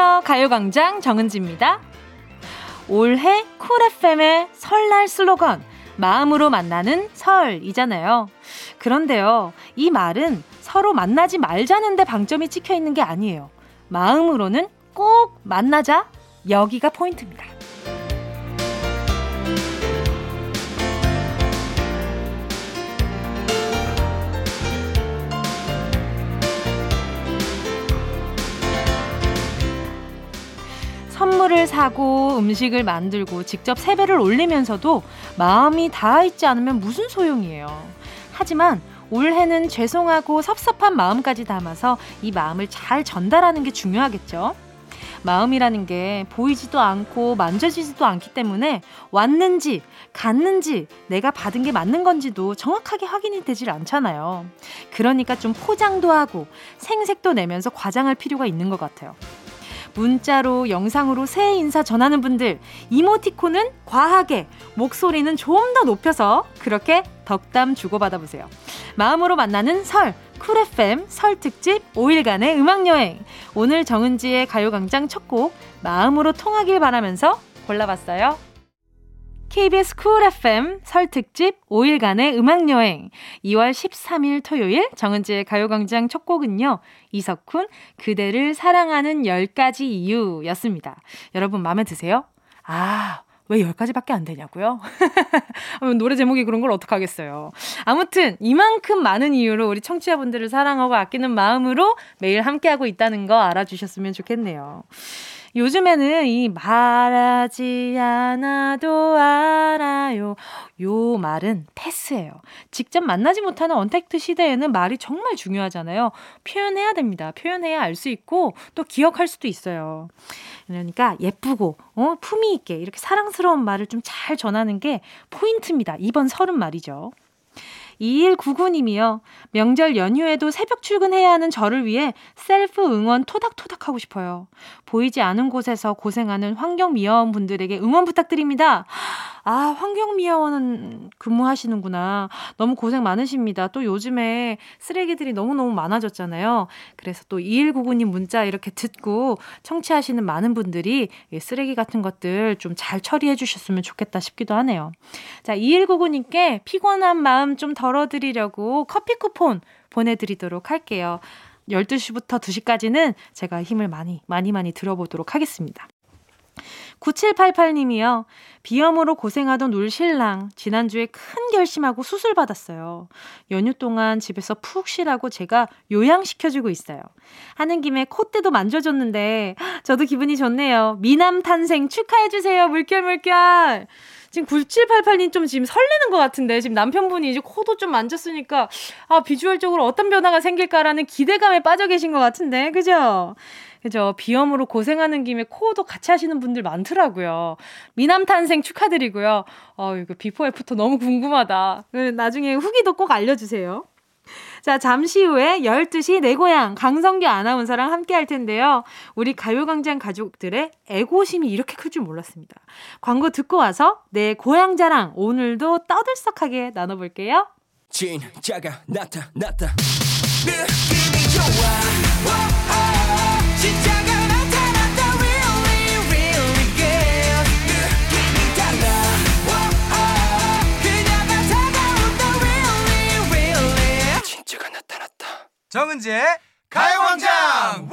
안녕하세요. 가요광장 정은지입니다. 올해 쿨 FM의 설날 슬로건, 마음으로 만나는 설이잖아요. 그런데요, 이 말은 서로 만나지 말자는데 방점이 찍혀 있는 게 아니에요. 마음으로는 꼭 만나자. 여기가 포인트입니다. 선물을 사고 음식을 만들고 직접 세배를 올리면서도 마음이 닿아 있지 않으면 무슨 소용이에요. 하지만 올해는 죄송하고 섭섭한 마음까지 담아서 이 마음을 잘 전달하는 게 중요하겠죠. 마음이라는 게 보이지도 않고 만져지지도 않기 때문에 왔는지 갔는지 내가 받은 게 맞는 건지도 정확하게 확인이 되질 않잖아요. 그러니까 좀 포장도 하고 생색도 내면서 과장할 필요가 있는 것 같아요. 문자로 영상으로 새해 인사 전하는 분들 이모티콘은 과하게 목소리는 좀 더 높여서 그렇게 덕담 주고받아 보세요. 마음으로 만나는 설 쿨 FM 설 특집 5일간의 음악 여행. 오늘 정은지의 가요광장 첫 곡 마음으로 통하길 바라면서 골라봤어요. KBS 쿨 FM 설 특집 5일간의 음악 여행. 2월 13일 토요일 정은지의 가요광장 첫 곡은요. 이석훈 그대를 사랑하는 10가지 이유였습니다. 여러분 마음에 드세요? 아, 왜 10가지밖에 안 되냐고요? 노래 제목이 그런 걸 어떡하겠어요. 아무튼 이만큼 많은 이유로 우리 청취자분들을 사랑하고 아끼는 마음으로 매일 함께하고 있다는 거 알아주셨으면 좋겠네요. 요즘에는 이 말하지 않아도 알아요. 요 말은 패스예요. 직접 만나지 못하는 언택트 시대에는 말이 정말 중요하잖아요. 표현해야 됩니다. 표현해야 알 수 있고 또 기억할 수도 있어요. 그러니까 예쁘고 어, 품위 있게 이렇게 사랑스러운 말을 좀 잘 전하는 게 포인트입니다. 이번 설은 말이죠. 2199님이요. 명절 연휴에도 새벽 출근해야 하는 저를 위해 셀프 응원 토닥토닥 하고 싶어요. 보이지 않은 곳에서 고생하는 환경미화원 분들에게 응원 부탁드립니다. 아, 환경미화원은 근무하시는구나. 너무 고생 많으십니다. 또 요즘에 쓰레기들이 너무너무 많아졌잖아요. 그래서 또 2199님 문자 이렇게 듣고 청취하시는 많은 분들이 쓰레기 같은 것들 좀 잘 처리해 주셨으면 좋겠다 싶기도 하네요. 자, 2199님께 피곤한 마음 좀 덜어드리려고 커피 쿠폰 보내드리도록 할게요. 12시부터 2시까지는 제가 힘을 많이, 많이, 많이 들어보도록 하겠습니다. 9788님이요. 비염으로 고생하던 울 신랑. 지난주에 큰 결심하고 수술 받았어요. 연휴 동안 집에서 푹 쉬라고 제가 요양시켜주고 있어요. 하는 김에 콧대도 만져줬는데, 저도 기분이 좋네요. 미남 탄생 축하해주세요. 물결, 물결. 지금 9788님 좀 지금 설레는 것 같은데, 지금 남편분이 이제 코도 좀 만졌으니까, 아, 비주얼적으로 어떤 변화가 생길까라는 기대감에 빠져 계신 것 같은데, 그죠? 그죠. 비염으로 고생하는 김에 코도 같이 하시는 분들 많더라고요. 미남 탄생 축하드리고요. 어, 이거 before after 너무 궁금하다. 그 나중에 후기도 꼭 알려주세요. 자, 잠시 후에 12시 내 고향 강성규 아나운서랑 함께 할 텐데요. 우리 가요광장 가족들의 애향심이 이렇게 클 줄 몰랐습니다. 광고 듣고 와서 내 고향 자랑 오늘도 떠들썩하게 나눠볼게요. 진짜가 나타났다. 느낌이 좋아. 정은지의 가요광장!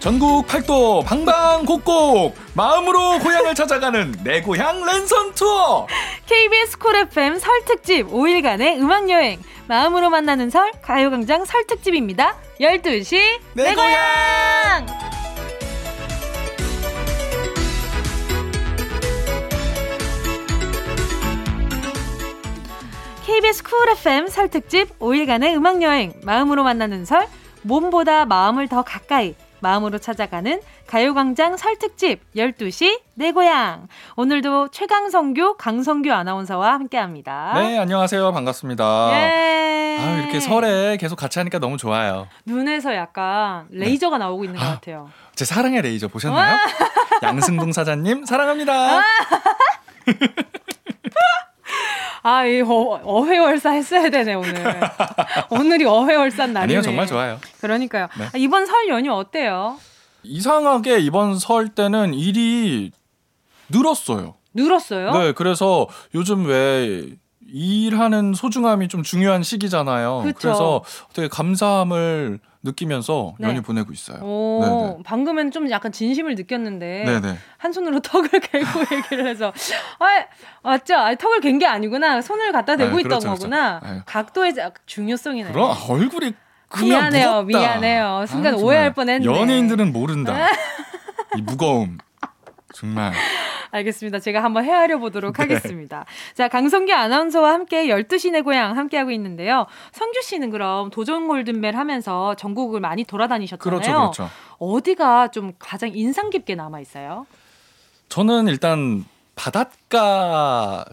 전국 팔도 방방곡곡 마음으로 고향을 찾아가는 내 고향 랜선 투어 KBS Cool FM 설 특집 5일간의 음악 여행 마음으로 만나는 설 가요광장 설 특집입니다. 12시 내, 내 고향. 고향. KBS Cool FM 설 특집 5일간의 음악 여행 마음으로 만나는 설 몸보다 마음을 더 가까이 마음으로 찾아가는 가요광장 설 특집 12시 내 고향 오늘도 최강성규 강성규 아나운서와 함께 합니다. 네 안녕하세요 반갑습니다. 예. 아 이렇게 설에 계속 같이 하니까 너무 좋아요. 눈에서 약간 레이저가 네. 나오고 있는 것 아, 같아요. 제 사랑의 레이저 보셨나요? 양승동 사장님 사랑합니다. 아, 이 어, 어회월사 했어야 되네, 오늘. 오늘이 어회월사 날이네. 아니요, 정말 좋아요. 그러니까요. 네. 아, 이번 설 연휴 어때요? 이상하게 이번 설 때는 일이 늘었어요. 늘었어요? 네, 그래서 요즘 왜 일하는 소중함이 좀 중요한 시기잖아요. 그쵸. 그래서 되게 감사함을 느끼면서 네. 연휴 보내고 있어요. 오, 네네. 방금은 좀 약간 진심을 느꼈는데 네네. 한 손으로 턱을 갤고 얘기를 해서 아 맞죠? 아, 턱을 갠 게 아니구나 손을 갖다 대고 아, 있던 그렇죠, 거구나 그렇죠. 아유. 각도의 자- 중요성이네. 그럼 얼굴이 크면 미안해요, 무겁다. 미안해요. 순간 아, 오해할. 뻔했네. 연예인들은 모른다. 이 무거움. 정말. 알겠습니다. 제가 한번 헤아려 보도록 네. 하겠습니다. 자, 강성기 아나운서와 함께 12시 내 고향 함께하고 있는데요. 성규 씨는 그럼 도전 골든벨 하면서 전국을 많이 돌아다니셨잖아요. 그렇죠, 그렇죠. 어디가 좀 가장 인상 깊게 남아 있어요? 저는 일단 바닷가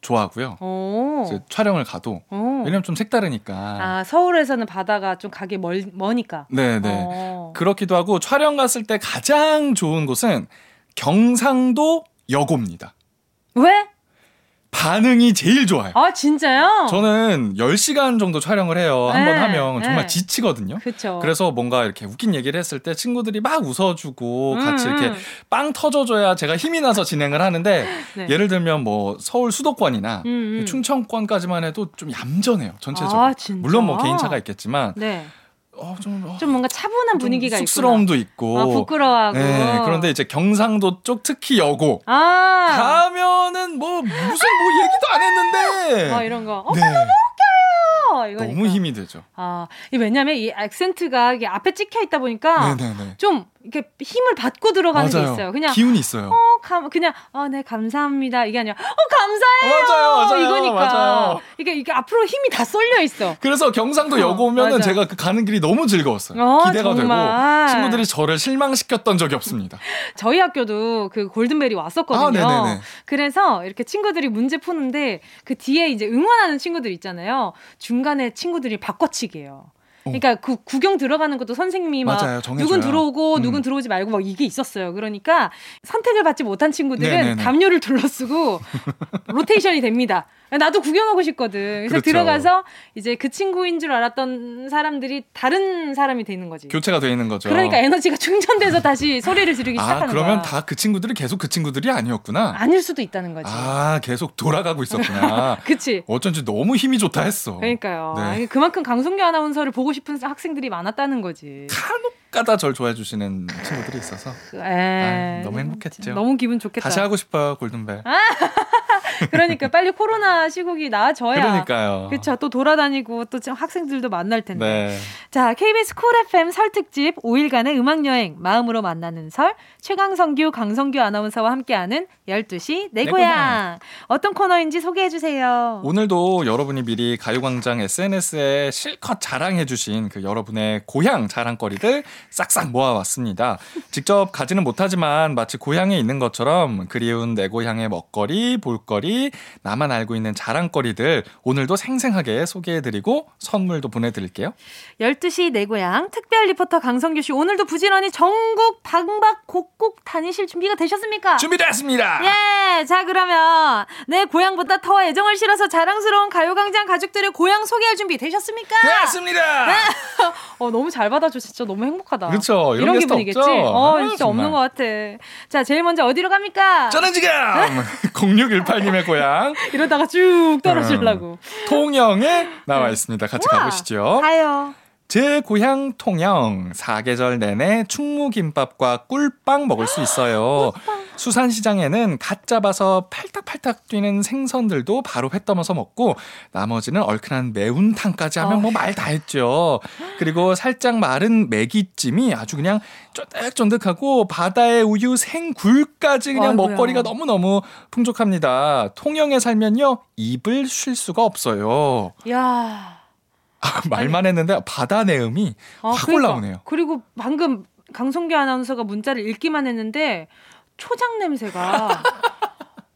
좋아하고요. 오. 촬영을 가도 오. 왜냐면 좀 색다르니까. 아, 서울에서는 바다가 좀 가기 멀, 머니까. 네네. 어. 그렇기도 하고 촬영 갔을 때 가장 좋은 곳은 경상도 여고입니다. 왜? 반응이 제일 좋아요. 아, 진짜요? 저는 10시간 정도 촬영을 해요. 한번 네, 하면 정말 네. 지치거든요. 그쵸. 그래서 뭔가 이렇게 웃긴 얘기를 했을 때 친구들이 막 웃어주고 같이 음, 이렇게 음. 빵 터져줘야 제가 힘이 나서 진행을 하는데 네. 예를 들면 뭐 서울 수도권이나 음, 음. 충청권까지만 해도 좀 얌전해요 전체적으로. 아, 진짜? 물론 뭐 개인차가 있겠지만 네. 어, 좀, 어, 좀 뭔가 차분한 좀 분위기가 쑥스러움도 있고. 아, 부끄러워하고. 네, 그런데 이제 경상도 쪽 특히 여고 아. 가면은 뭐 무슨 뭐 얘기도 안 했는데 아, 이런 거. 어, 네, 이거니까. 너무 힘이 되죠. 아, 이 왜냐면 이 액센트가 이게 앞에 찍혀 있다 보니까 네네네. 좀 이렇게 힘을 받고 들어가는 게 맞아요. 있어요. 그냥 기운이 있어요. 어, 감, 그냥 어, 네, 감사합니다. 이게 아니라 어, 감사해요. 맞아요, 맞아요, 이거니까. 맞아요. 이게 이게 앞으로 힘이 다 쏠려 있어. 그래서 경상도 어, 여고 오면은 맞아. 제가 그 가는 길이 너무 즐거웠어요. 어, 기대가 정말. 되고 친구들이 저를 실망시켰던 적이 없습니다. 저희 학교도 그 골든벨이 왔었거든요. 아. 그래서 이렇게 친구들이 문제 푸는데 그 뒤에 이제 응원하는 친구들 있잖아요. 중 간에 친구들이 바꿔치기예요. 그러니까 그 구경 들어가는 것도 선생님이 막 맞아요. 누군 들어오고 음. 누군 들어오지 말고 막 이게 있었어요. 그러니까 선택을 받지 못한 친구들은 네네네. 담요를 둘러쓰고 로테이션이 됩니다. 나도 구경하고 싶거든. 그래서 그렇죠. 들어가서 이제 그 친구인 줄 알았던 사람들이 다른 사람이 되는 거지. 교체가 돼 있는 거죠. 그러니까 에너지가 충전돼서 다시 소리를 지르기 아 시작하는 그러면 거야. 다그 친구들이 계속 그 친구들이 아니었구나. 아닐 수도 있다는 거지. 아 계속 돌아가고 있었구나. 그치? 어쩐지 너무 힘이 좋다 했어. 그러니까요. 네. 아니, 그만큼 강성규 아나운서를 보고 싶은 학생들이 많았다는 거지. 간혹 가다 절 좋아해 주시는 친구들이 있어서 에, 아, 너무 행복했죠. 너무 기분 좋겠다. 다시 하고 싶어요 골든벨. 그러니까 빨리 코로나 시국이 나아져야. 그러니까요. 그렇죠. 또 돌아다니고 또 학생들도 만날 텐데. 네. 자, KBS Cool FM 설 특집 5일간의 음악 여행 마음으로 만나는 설 최강성규 강성규 아나운서와 함께하는 12시 내 내 고향. 고향. 어떤 코너인지 소개해 주세요. 오늘도 여러분이 미리 가요광장 SNS에 실컷 자랑해 주신 그 여러분의 고향 자랑거리들 싹싹 모아왔습니다. 직접 가지는 못하지만 마치 고향에 있는 것처럼 그리운 내 고향의 먹거리, 볼거리, 나만 알고 있는 자랑거리들 오늘도 생생하게 소개해드리고 선물도 보내드릴게요. 12시 내 고향 특별 리포터 강성규 씨 오늘도 부지런히 전국 방박 곡곡 다니실 준비가 되셨습니까? 준비됐습니다. 예, 자 그러면 내 고향보다 더 애정을 실어서 자랑스러운 가요광장 가족들의 고향 소개할 준비 되셨습니까? 됐습니다. 어 너무 잘 받아줘 진짜 너무 행복하다. 그렇죠. 이런 이런 기분이겠지? 없죠? 어 아, 진짜 정말. 없는 것 같아. 자 제일 먼저 어디로 갑니까? 저는 지금 0618님의 고향 이러다가 쭉 떨어지려고. 통영에 나와 있습니다. 같이 우와, 가보시죠. 가요. 제 고향 통영 사계절 내내 충무김밥과 꿀빵 먹을 수 있어요. 수산시장에는 갓 잡아서 팔딱팔딱 뛰는 생선들도 바로 회 떠먹어서 먹고 나머지는 얼큰한 매운탕까지 하면 뭐 말 다 했죠. 그리고 살짝 마른 메기찜이 아주 그냥 쫀득쫀득하고 바다의 우유 생굴까지 그냥 아이고야. 먹거리가 너무너무 풍족합니다. 통영에 살면요 입을 쉴 수가 없어요. 야. 말만 했는데 바다 내음이 아, 확 그러니까. 올라오네요. 그리고 방금 강성규 아나운서가 문자를 읽기만 했는데 초장 냄새가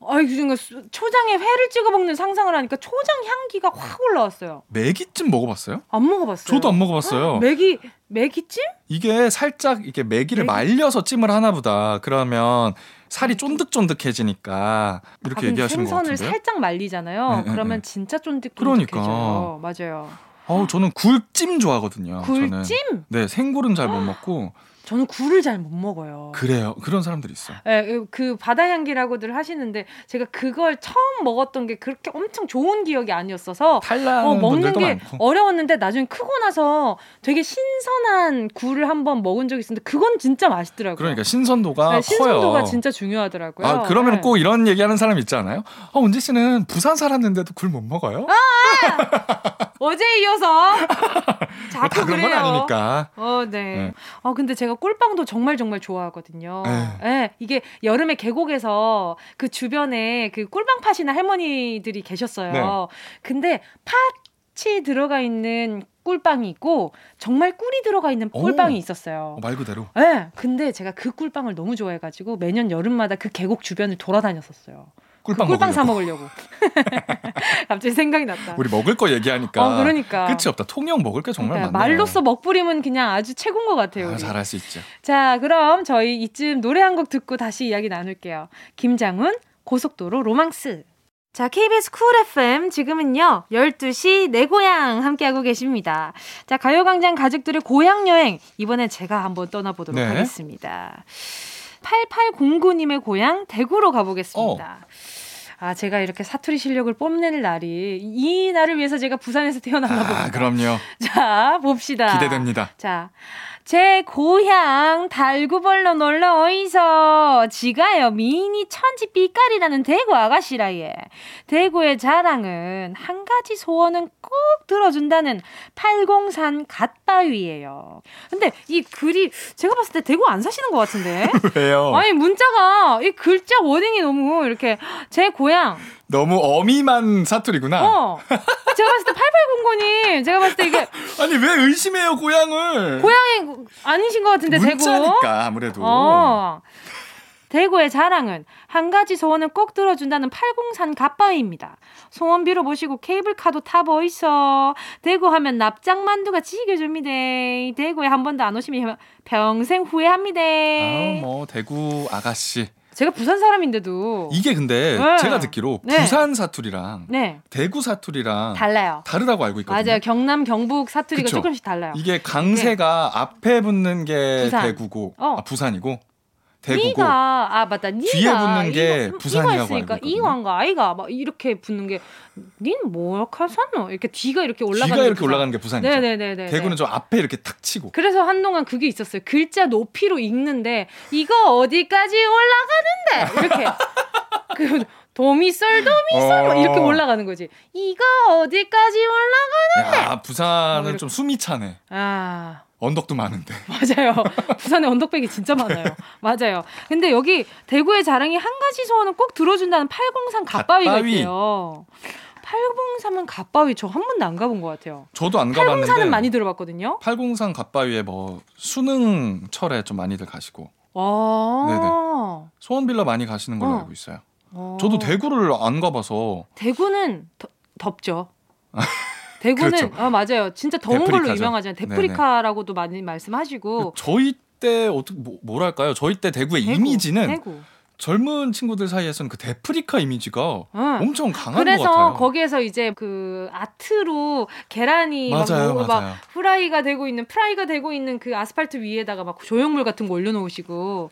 아이 그러니까 초장에 회를 찍어 먹는 상상을 하니까 초장 향기가 확 올라왔어요. 매기찜 먹어봤어요? 안 먹어봤어요. 저도 안 먹어봤어요. 매기 매기찜? 이게 살짝 이게 매기를 매기? 말려서 찜을 하나 보다. 그러면 살이 쫀득쫀득해지니까 이렇게 아, 얘기하시는 것 생선을 같은데요. 살짝 말리잖아요. 네, 네, 그러면 네. 진짜 그러니까. 쫀득쫀득해져요. 맞아요. 어우, 저는 굴찜 좋아하거든요. 저는. 굴찜? 네, 생굴은 잘 못 먹고 저는 굴을 잘 못 먹어요. 그래요. 그런 사람들이 있어요. 예, 그 바다 향기라고들 하시는데 제가 그걸 처음 먹었던 게 그렇게 엄청 좋은 기억이 아니었어서 탈라는 어, 먹는 게 많고. 어려웠는데 나중에 크고 나서 되게 신선한 굴을 한번 먹은 적이 있었는데 그건 진짜 맛있더라고요. 그러니까 신선도가 네, 신선도가 커요. 진짜 중요하더라고요. 아, 그러면 네. 꼭 이런 얘기하는 사람 있지 않아요? 어, 은지 씨는 부산 살았는데도 굴 못 먹어요? 어제 이어서 뭐 자꾸 다 그런 그래요. 건 아니니까. 어, 네. 네. 어, 근데 제가 꿀빵도 정말 정말 좋아하거든요. 네. 예, 이게 여름에 계곡에서 그 주변에 그 꿀빵 파시는 할머니들이 계셨어요. 네. 근데 팥이 들어가 있는 꿀빵이 있고 정말 꿀이 들어가 있는 오. 꿀빵이 있었어요. 어, 말 그대로. 예. 근데 제가 그 꿀빵을 너무 좋아해가지고 매년 여름마다 그 계곡 주변을 돌아다녔었어요. 꿀빵, 그 꿀빵 사 먹으려고. 갑자기 생각이 났다. 우리 먹을 거 얘기하니까. 어, 그러니까. 끝이 없다. 통영 먹을 게 정말 그러니까 많네요. 말로써 먹부림은 그냥 아주 최고인 것 같아요. 아. 잘할 수 있죠. 자, 그럼 저희 이쯤 노래 한 곡 듣고 다시 이야기 나눌게요. 김장훈, 고속도로 로망스. 자, KBS Cool FM 지금은요, 12시 내 고향 함께하고 계십니다. 자, 가요광장 가족들의 고향 여행. 이번엔 제가 한번 떠나보도록 네. 하겠습니다. 8809님의 고향 대구로 가보겠습니다. 어. 아, 제가 이렇게 사투리 실력을 뽐낼 날이 이 날을 위해서 제가 부산에서 태어났나 봅니다. 아, 그럼요. 자, 봅시다. 기대됩니다. 자, 제 고향 달구벌로 놀러 어이서 지가요 미니 천지 삐까리라는 대구 아가씨라 예. 대구의 자랑은 한 가지 소원은 꼭 들어준다는 팔공산 갓바위예요. 근데 이 글이 제가 봤을 때 대구 안 사시는 것 같은데. 왜요? 아니 문자가 이 글자 워딩이 너무 이렇게 제 고향 너무 어미만 사투리구나. 어 제가 봤을 때 8809님 제가 봤을 때 이게 아니 왜 의심해요 고향을? 고향이 아니신 것 같은데 대구 문자니까 아무래도. 어. 대구의 자랑은 한 가지 소원을 꼭 들어준다는 팔공산 갓바위입니다. 소원 빌어보시고 케이블카도 타보 있어. 대구 하면 납작만두가 지겨줍니다. 대구에 한 번도 안 오시면 평생 후회합니다. 아, 뭐 대구 아가씨. 제가 부산 사람인데도 이게 근데 네. 제가 듣기로 네. 부산 사투리랑 네 대구 사투리랑 달라요. 다르다고 알고 있거든요. 맞아요. 경남 경북 사투리가 그쵸. 조금씩 달라요. 이게 강세가 앞에 붙는 게 부산. 대구고 어. 아, 부산이고 대구고 니가 아 맞다. 니가 뒤에 붙는 게 이거, 부산이라고 이거 했으니까 알고 있거든요. 이왕가 아이가 막 이렇게 붙는 게닌 뭐역할 샀노 이렇게 뒤가 이렇게 올라가는 뒤가 게 이렇게 부산. 올라가는 게 부산이죠. 네네네네. 대구는 좀 앞에 이렇게 탁 치고. 그래서 한동안 그게 있었어요. 글자 높이로 읽는데 이거 어디까지 올라가는데? 이렇게. 그 도미솔 도미솔 어. 이렇게 올라가는 거지 이거 어디까지 올라가 야 부산은 뭐. 좀 숨이 차네. 아 언덕도 많은데. 맞아요. 부산에 언덕백이 진짜 많아요. 맞아요. 근데 여기 대구의 자랑이 한 가지 소원은 꼭 들어준다는 팔공산 갓바위가 갓바위. 있대요. 팔공산은 갓바위 저 한 번도 안 가본 것 같아요. 저도 안 가봤는데. 팔공산은 많이 들어봤거든요. 팔공산 갓바위에 뭐 수능철에 좀 많이들 가시고 와. 소원빌러 많이 가시는 걸로 어. 알고 있어요. 어. 저도 대구를 안 가봐서 대구는 더, 덥죠. 대구는 그렇죠. 아 맞아요. 진짜 더운 걸로 데프리카죠. 유명하잖아요. 네네. 데프리카라고도 많이 말씀하시고 저희 때 어떻게 뭐, 뭐랄까요? 저희 때 대구의 대구, 이미지는 대구. 젊은 친구들 사이에서는 그 대프리카 이미지가 응. 엄청 강한 것 그래서 같아요. 거기에서 이제 그 art로 계란이 막 맞아요, 뭐- 맞아요. 막 프라이가 되고 있는 프라이가 되고 있는 그 아스팔트 위에다가 막 조형물 같은 거 올려놓으시고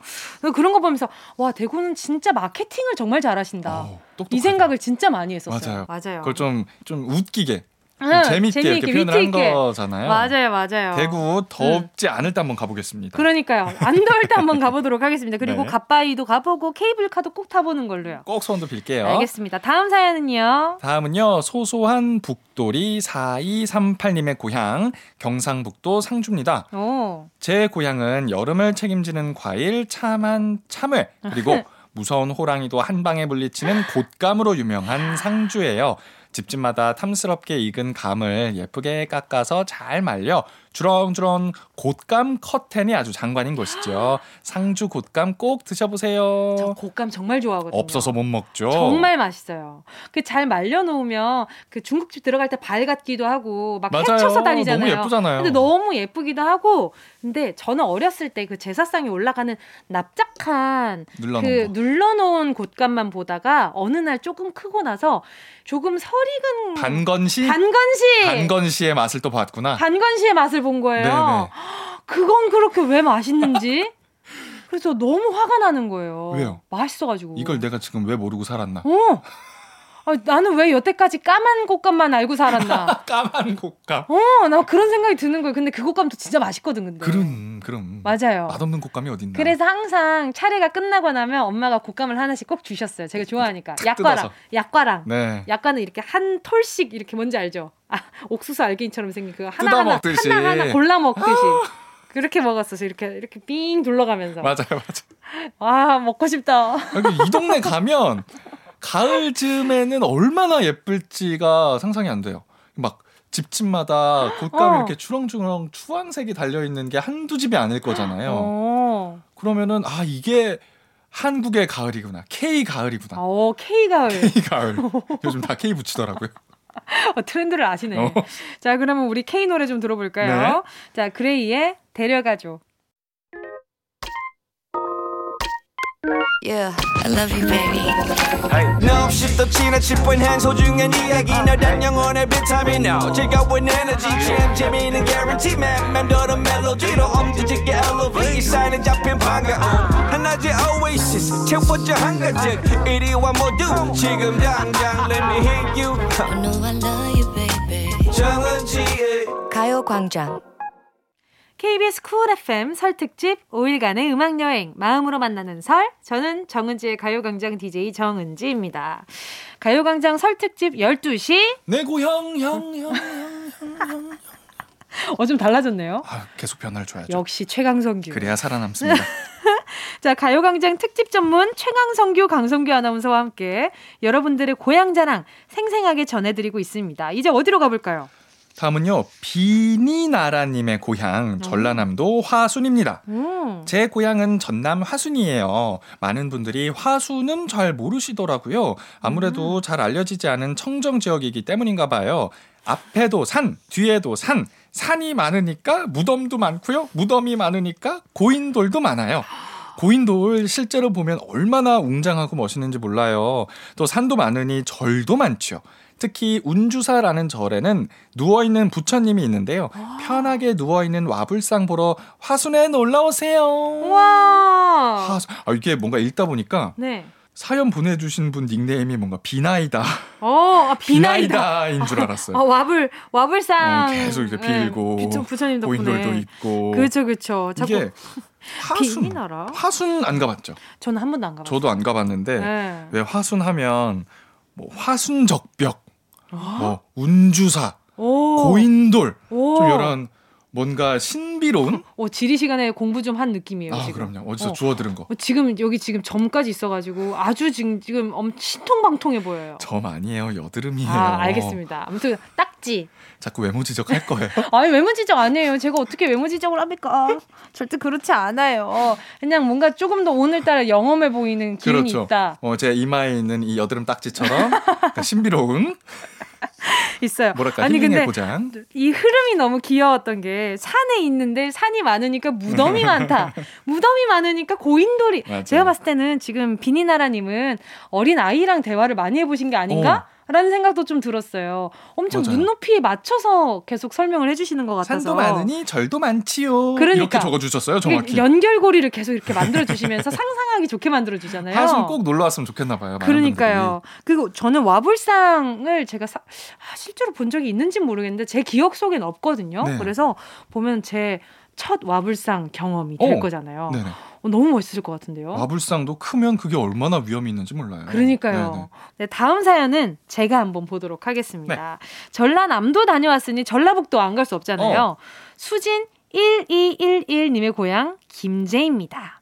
그런 거 보면서 와 대구는 진짜 마케팅을 정말 잘하신다. 똑똑하다. 이 생각을 진짜 많이 했었어요. 맞아요. 그걸 좀 좀 웃기게 좀 응, 재밌게, 이렇게 재미있게, 표현을 한 있게. 거잖아요. 맞아요, 맞아요. 대구 덥지 않을 때 한번 가보겠습니다. 그러니까요. 안 더울 때 한번 가보도록 하겠습니다. 그리고 네. 갓바위도 가보고 케이블카도 꼭 타보는 걸로요. 꼭 소원도 빌게요. 알겠습니다. 다음 사연은요. 다음은요 소소한 북돌이 4238님의 고향 경상북도 상주입니다. 오. 제 고향은 여름을 책임지는 과일 참한 참외 그리고 무서운 호랑이도 한 방에 물리치는 곶감으로 유명한 상주예요. 집집마다 탐스럽게 익은 감을 예쁘게 깎아서 잘 말려 주렁주렁 곶감 커튼이 아주 장관인 곳이죠. 상주 곶감 꼭 드셔보세요. 저 곶감 정말 좋아하거든요. 없어서 못 먹죠. 정말 맛있어요. 그 잘 말려놓으면 그 중국집 들어갈 때 발 같기도 하고 막 맞아요. 헤쳐서 다니잖아요. 너무 예쁘잖아요. 근데 너무 예쁘기도 하고 근데 저는 어렸을 때 그 제사상에 올라가는 납작한 눌러놓은 그 거. 눌러놓은 곶감만 보다가 어느 날 조금 크고 나서 조금 설익은 반건시 반건시 반건시의 맛을 또 봤구나. 반건시의 맛을 본 거예요. 네네. 그건 그렇게 왜 맛있는지 그래서 너무 화가 나는 거예요. 왜요? 맛있어가지고. 이걸 내가 지금 왜 모르고 살았나? 어. 아, 나는 왜 여태까지 까만 곶감만 알고 살았나? 까만 곶감. 어, 나 그런 생각이 드는 거예요. 근데 그 곶감도 진짜 맛있거든, 근데. 그럼 그럼. 맞아요. 맛없는 곶감이 어딨나? 그래서 항상 차례가 끝나고 나면 엄마가 곶감을 하나씩 꼭 주셨어요. 제가 좋아하니까. 탁 약과랑. 뜯어서. 약과랑. 네. 약과는 이렇게 한 톨씩 이렇게 뭔지 알죠? 아, 옥수수 알갱이처럼 생긴 그 하나 뜯어 하나 먹듯이. 하나 하나 골라 먹듯이. 그렇게 먹었어요. 이렇게 이렇게 삥 둘러가면서. 맞아요, 맞아요. 아, 먹고 싶다. 이 동네 가면 가을쯤에는 얼마나 예쁠지가 상상이 안 돼요. 막 집집마다 곶감 어. 이렇게 주렁주렁 주황색이 달려 있는 게 한두 집이 아닐 거잖아요. 어. 그러면은 아 이게 한국의 가을이구나. K 가을이구나. 어, K 가을. K 가을. 요즘 다 K 붙이더라고요. 어, 트렌드를 아시네. 어. 자, 그러면 우리 K 노래 좀 들어볼까요? 네. 자, 그레이의 데려가줘. Yeah, I love you, baby. 너 없이 또 지나칠 뻔한 소중한 이야기. 너란 영혼의 비타민. O 즐거운 에너지. 참 재미있는 guarantee man. 맴도는 멜로디로 엄지짓게 elevate 사인은 잡힌 반가움 하나의 oasis. 채워져 한가득 이리와 모두. 지금 당장 let me hit you. I know I love you, baby. 정은지의 가요광장. KBS 쿨 FM 설 특집 5일간의 음악 여행 마음으로 만나는 설 저는 정은지의 가요광장 DJ 정은지입니다. 가요광장 설 특집 12시 내 고향 형. 어좀 달라졌네요. 아, 계속 변화를 줘야죠. 역시 최강성규. 그래야 살아남습니다. 자, 가요광장 특집 전문 최강성규, 강성규 아나운서와 함께 여러분들의 고향 자랑 생생하게 전해드리고 있습니다. 이제 어디로 가볼까요? 다음은요 비니나라님의 고향 전라남도 화순입니다. 음. 제 고향은 전남 화순이에요. 많은 분들이 화순은 잘 모르시더라고요. 아무래도 잘 알려지지 않은 청정 지역이기 때문인가 봐요. 앞에도 산, 뒤에도 산, 산이 많으니까 무덤도 많고요. 무덤이 많으니까 고인돌도 많아요. 고인돌 실제로 보면 얼마나 웅장하고 멋있는지 몰라요. 또 산도 많으니 절도 많죠. 특히 운주사라는 절에는 누워있는 부처님이 있는데요. 편하게 누워있는 와불상 보러 화순에 놀러 오세요. 와. 화수- 아, 이게 뭔가 읽다 보니까 네. 사연 보내주신 분 닉네임이 뭔가 비나이다. 어, 아, 비나이다. 비나이다인 줄 알았어요. 아, 와불, 와불상. 어, 계속 이렇게 빌고 네, 부처, 부처님 덕분에. 고인돌도 있고. 그쵸, 그쵸. 자꾸 이게 화순. 비나라? 화순 안 가봤죠. 저는 한 번도 안 가봤어요. 저도 안 가봤는데 네. 왜 화순 하면 뭐 화순적벽, 아? 뭐 운주사, 오. 고인돌 오. 좀 이런 뭔가 신비로운 어, 지리 시간에 공부 좀 한 느낌이에요. 아 지금. 그럼요 어디서 어. 주워 들은 거. 어, 지금 여기 지금 점까지 있어가지고 아주 지금 지금 엄 신통방통해 보여요. 점 아니에요 여드름이에요. 아 알겠습니다. 아무튼 딱 지. 자꾸 외모 지적할 거예요. 아니 외모 지적 아니에요. 제가 어떻게 외모 지적을 합니까? 절대 그렇지 않아요. 그냥 뭔가 조금 더 오늘따라 영험해 보이는 기운이 그렇죠. 있다. 어, 제 이마에 있는 이 여드름 딱지처럼 신비로운 있어요. 뭐랄까 아니 근데 고장. 이 흐름이 너무 귀여웠던 게 산에 있는데 산이 많으니까 무덤이 많다. 무덤이 많으니까 고인돌이. 맞아요. 제가 봤을 때는 지금 비니나라님은 어린 아이랑 대화를 많이 해보신 게 아닌가? 라는 생각도 좀 들었어요. 엄청 맞아요. 눈높이에 맞춰서 계속 설명을 해주시는 것 같아서. 산도 많으니 절도 많지요. 그러니까. 이렇게 적어주셨어요 정확히. 연결고리를 계속 이렇게 만들어 주시면서 상상하기 좋게 만들어 주잖아요. 하순 꼭 놀러 왔으면 좋겠나 봐요. 그러니까요. 그리고 저는 와불상을 제가 사- 아, 실제로 본 적이 있는지 는 모르겠는데 제 기억 속엔 없거든요. 네. 그래서 보면 제 첫 와불상 경험이 될 어. 거잖아요. 네네. 어, 너무 멋있을 것 같은데요. 와불상도 크면 그게 얼마나 위험이 있는지 몰라요. 그러니까요. 네, 다음 사연은 제가 한번 보도록 하겠습니다. 전라남도 다녀왔으니 전라북도 안 갈 수 없잖아요. 어. 수진 1211님의 고향 김제입니다.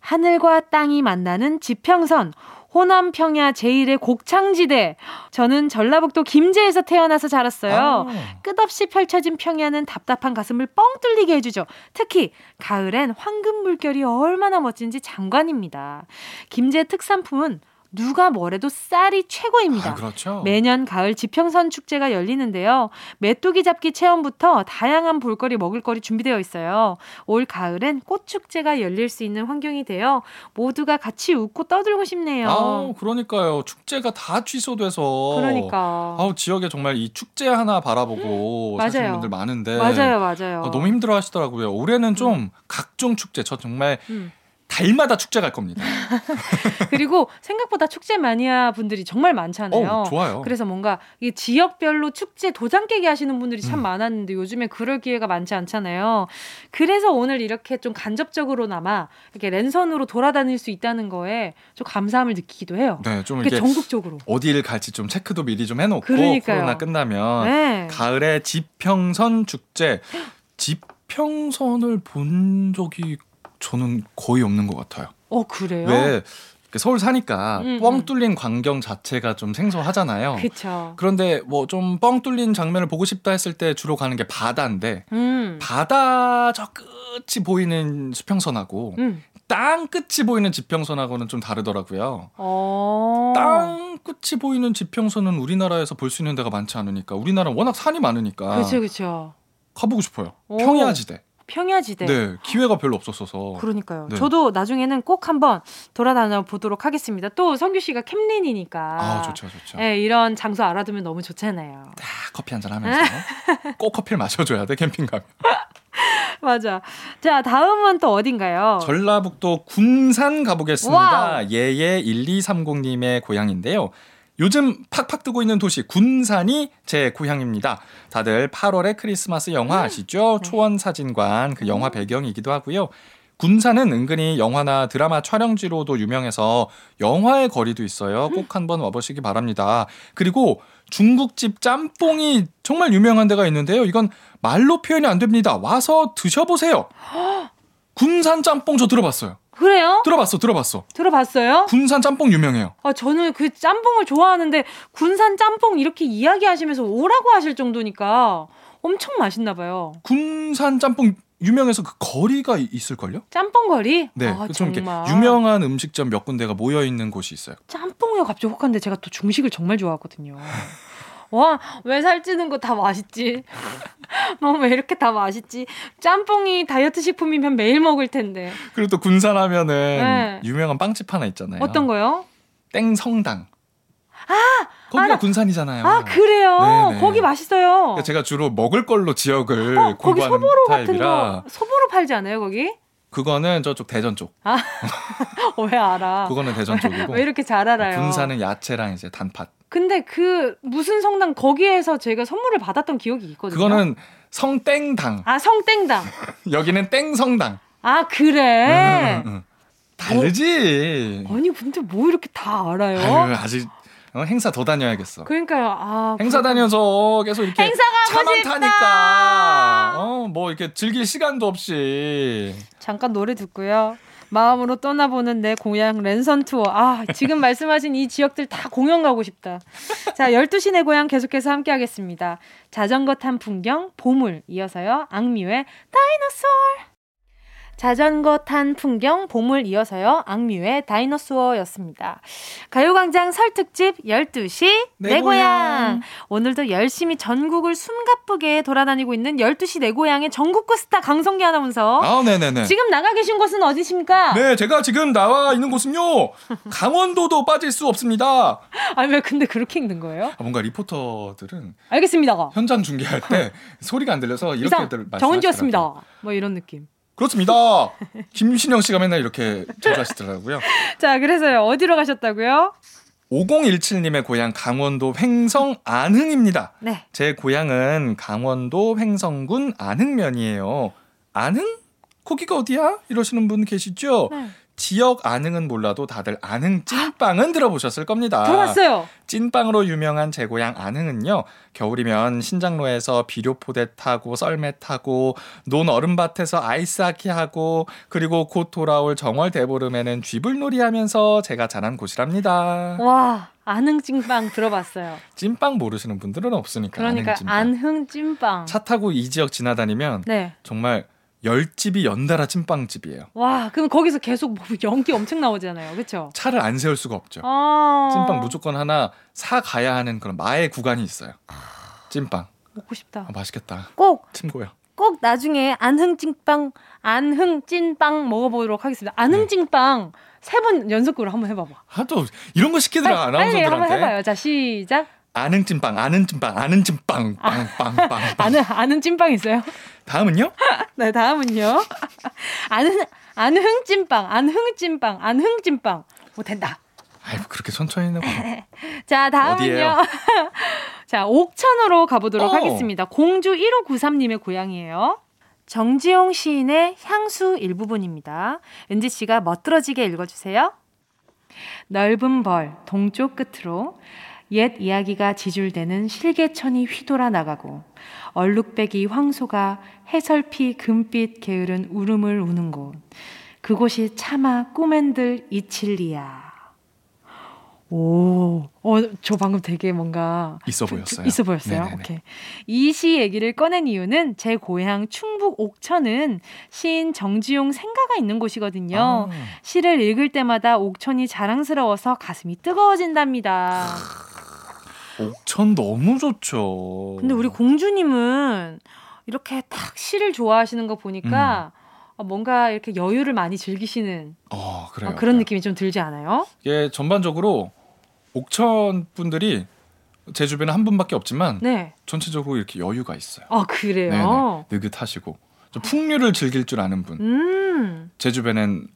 하늘과 땅이 만나는 지평선 호남 평야 제1의 곡창지대. 저는 전라북도 김제에서 태어나서 자랐어요. 아. 끝없이 펼쳐진 평야는 답답한 가슴을 뻥 뚫리게 해주죠. 특히 가을엔 황금 물결이 얼마나 멋진지 장관입니다. 김제 특산품은 누가 뭐래도 쌀이 최고입니다. 아, 그렇죠. 매년 가을 지평선 축제가 열리는데요. 메뚜기 잡기 체험부터 다양한 볼거리 먹을거리 준비되어 있어요. 올 가을엔 꽃 축제가 열릴 수 있는 환경이 되어 모두가 같이 웃고 떠들고 싶네요. 아, 그러니까요. 축제가 다 취소돼서. 그러니까 아우 지역에 정말 이 축제 하나 바라보고 맞아요. 사시는 분들 많은데 맞아요, 맞아요. 아, 너무 힘들어 하시더라고요. 올해는 좀 각종 축제 저 정말 음. 달마다 축제 갈 겁니다. 그리고 생각보다 축제 마니아 분들이 정말 많잖아요. 어, 좋아요. 그래서 뭔가 이 지역별로 축제 도장 깨기 하시는 분들이 참 음. 많았는데 요즘에 그럴 기회가 많지 않잖아요. 그래서 오늘 이렇게 좀 간접적으로나마 이렇게 랜선으로 돌아다닐 수 있다는 거에 좀 감사함을 느끼기도 해요. 네, 좀 이게 전국적으로. 어디를 갈지 좀 체크도 미리 좀 해놓고 그러니까요. 코로나 끝나면 네. 가을에 지평선 축제 지평선을 본 적이 저는 거의 없는 것 같아요. 어 그래요? 왜 서울 사니까 음, 뻥 음. 뚫린 광경 자체가 좀 생소하잖아요. 그쵸. 그런데 뭐 좀 뻥 뚫린 장면을 보고 싶다 했을 때 주로 가는 게 바다인데 음. 바다 저 끝이 보이는 수평선하고 음. 땅 끝이 보이는 지평선하고는 좀 다르더라고요. 어. 땅 끝이 보이는 지평선은 우리나라에서 볼 수 있는 데가 많지 않으니까 우리나라는 워낙 산이 많으니까 그렇죠, 그렇죠. 가보고 싶어요. 오. 평야지대. 평야지대. 네. 기회가 별로 없었어서. 그러니까요. 네. 저도 나중에는 꼭 한번 돌아다녀 보도록 하겠습니다. 또 성규 씨가 캠린이니까. 아 좋죠 좋죠. 네, 이런 장소 알아두면 너무 좋잖아요. 딱 커피 한 잔 하면서 꼭 커피를 마셔줘야 돼 캠핑 가면. 맞아. 자, 다음은 또 어딘가요? 전라북도 군산 가보겠습니다. 와우. 예예 1230님의 고향인데요. 요즘 팍팍 뜨고 있는 도시 군산이 제 고향입니다. 다들 8월의 크리스마스 영화 아시죠? 네. 초원 사진관 그 영화 배경이기도 하고요. 군산은 은근히 영화나 드라마 촬영지로도 유명해서 영화의 거리도 있어요. 꼭 한번 와보시기 바랍니다. 그리고 중국집 짬뽕이 정말 유명한 데가 있는데요. 이건 말로 표현이 안 됩니다. 와서 드셔보세요. 군산 짬뽕 저 들어봤어요. 그래요? 들어봤어, 들어봤어. 들어봤어요? 군산 짬뽕 유명해요. 아, 저는 그 짬뽕을 좋아하는데 군산 짬뽕 이렇게 이야기하시면서 오라고 하실 정도니까 엄청 맛있나 봐요. 군산 짬뽕 유명해서 그 거리가 이- 있을걸요? 짬뽕 거리? 네, 아, 이렇게 정말. 유명한 음식점 몇 군데가 모여 있는 곳이 있어요. 짬뽕이가 갑자기 혹한데 제가 또 중식을 정말 좋아하거든요. 와, 왜 살찌는 거 다 맛있지? 뭐 왜 이렇게 다 맛있지? 짬뽕이 다이어트 식품이면 매일 먹을 텐데. 그리고 또 군산 하면은 네. 유명한 빵집 하나 있잖아요. 어떤 거요? 땡성당. 아, 거기가 알아. 군산이잖아요. 아, 그래요? 네네. 거기 맛있어요. 그러니까 제가 주로 먹을 걸로 지역을 어, 거기 소보로 같은 거 소보로 팔지 않아요, 거기? 그거는 저쪽 대전 쪽. 어, 왜 알아? 그거는 대전 쪽이고. 왜 이렇게 잘 알아요? 군산은 야채랑 이제 단팥. 근데 그 무슨 성당 거기에서 제가 선물을 받았던 기억이 있거든요. 그거는 성땡당. 아 성땡당. 여기는 땡성당. 아 그래. 응, 응, 응. 다르지. 아니 근데 뭐 이렇게 다 알아요? 아유, 아직 어, 행사 더 다녀야겠어. 그러니까요. 아 행사 그렇구나. 다녀서 계속 이렇게 차만. 타니까 어 뭐 이렇게 즐길 시간도 없이 잠깐 노래 듣고요. 마음으로 떠나보는 내 고향 랜선 투어. 아, 지금 말씀하신 이 지역들 다 공연 가고 싶다. 자, 12시 내 고향 계속해서 함께 하겠습니다. 자전거 탄 풍경, 보물, 이어서요. 악뮤의 다이너솔. 자전거 탄 풍경, 보물 이어서요. 악뮤의 다이너소어였습니다. 가요광장 설 특집 12시 내, 내 고향. 고향. 오늘도 열심히 전국을 숨가쁘게 돌아다니고 있는 12시 내 고향의 전국구 스타 강성기 아나운서. 아 네네네 지금 나가 계신 곳은 어디십니까? 네 제가 지금 나와 있는 곳은요 강원도도 빠질 수 없습니다 아니 왜 근데 그렇게 읽는 거예요? 아, 뭔가 리포터들은 알겠습니다. 현장 중계할 때 소리가 안 들려서 이상 이렇게들 말씀하시더라고요 정은지였습니다. 뭐 이런 느낌. 그렇습니다 김신영 씨가 맨날 이렇게 자주 하시더라고요 자, 그래서요. 어디로 가셨다고요? 5017님의 고향 강원도 횡성 안흥입니다 네. 제 고향은 강원도 횡성군 안흥면이에요. 안흥? 거기가 어디야? 이러시는 분 계시죠? 네. 지역 안흥은 몰라도 다들 안흥 찐빵은 들어보셨을 겁니다. 들어봤어요. 찐빵으로 유명한 제 고향 안흥은요. 겨울이면 신장로에서 비료포대 타고 썰매 타고 논 얼음밭에서 아이스하키 하고 그리고 곧 돌아올 정월 대보름에는 쥐불놀이 하면서 제가 자란 곳이랍니다. 와, 안흥 찐빵 들어봤어요. 찐빵 모르시는 분들은 없으니까 그러니까 안흥 찐빵. 안흥 찐빵. 차 타고 이 지역 지나다니면 네. 정말 열 집이 연달아 찐빵집이에요. 와, 그럼 거기서 계속 뭐 연기 엄청 나오잖아요. 그렇죠? 차를 안 세울 수가 없죠. 아. 찐빵 무조건 하나 사 가야 하는 그런 마의 구간이 있어요. 찐빵. 먹고 싶다. 아, 맛있겠다. 꼭, 침 고요. 꼭 나중에 안흥 찐빵, 안흥 찐빵 먹어보도록 하겠습니다. 안흥 네. 찐빵 세 번 연속으로 한번 해봐봐. 하도 이런 거 시키더라 빨리, 빨리 한번 아나운서들한테. 해봐요. 자, 시작. 아는 찐빵, 아는 찐빵, 아는 찐빵, 빵, 빵, 빵, 빵. 아는, 아는 찐빵 있어요? 다음은요? 네, 다음은요. 안흥 찐빵, 안흥 찐빵, 안흥 찐빵. 뭐 된다. 아이 그렇게 천천히 해봐. 자, 다음은요. 자, 옥천으로 가보도록 어. 하겠습니다. 공주 1593님의 고향이에요. 정지용 시인의 향수 일부분입니다. 은지 씨가 멋들어지게 읽어주세요. 넓은 벌 동쪽 끝으로 옛 이야기가 지줄대는 실개천이 휘돌아 나가고 얼룩배기 황소가 해설피 금빛 게으른 울음을 우는 곳 그곳이 차마 꿈엔들 이칠리야. 오, 어, 저 방금 되게 뭔가 있어 보였어요. 있어 보였어요. 네네네. 오케이. 이 시 얘기를 꺼낸 이유는 제 고향 충북 옥천은 시인 정지용 생가가 있는 곳이거든요. 아, 시를 읽을 때마다 옥천이 자랑스러워서 가슴이 뜨거워진답니다. 옥천 너무 좋죠. 근데 우리 공주님은 이렇게 딱 시를 좋아하시는 거 보니까 어, 뭔가 이렇게 여유를 많이 즐기시는 어 그래요. 어, 그런 그래요. 느낌이 좀 들지 않아요? 이게 전반적으로 옥천 분들이 제 주변에 한 분밖에 없지만 네. 전체적으로 이렇게 여유가 있어요. 아 그래요. 네네. 느긋하시고 좀 풍류를 즐길 줄 아는 분. 음. 제 주변엔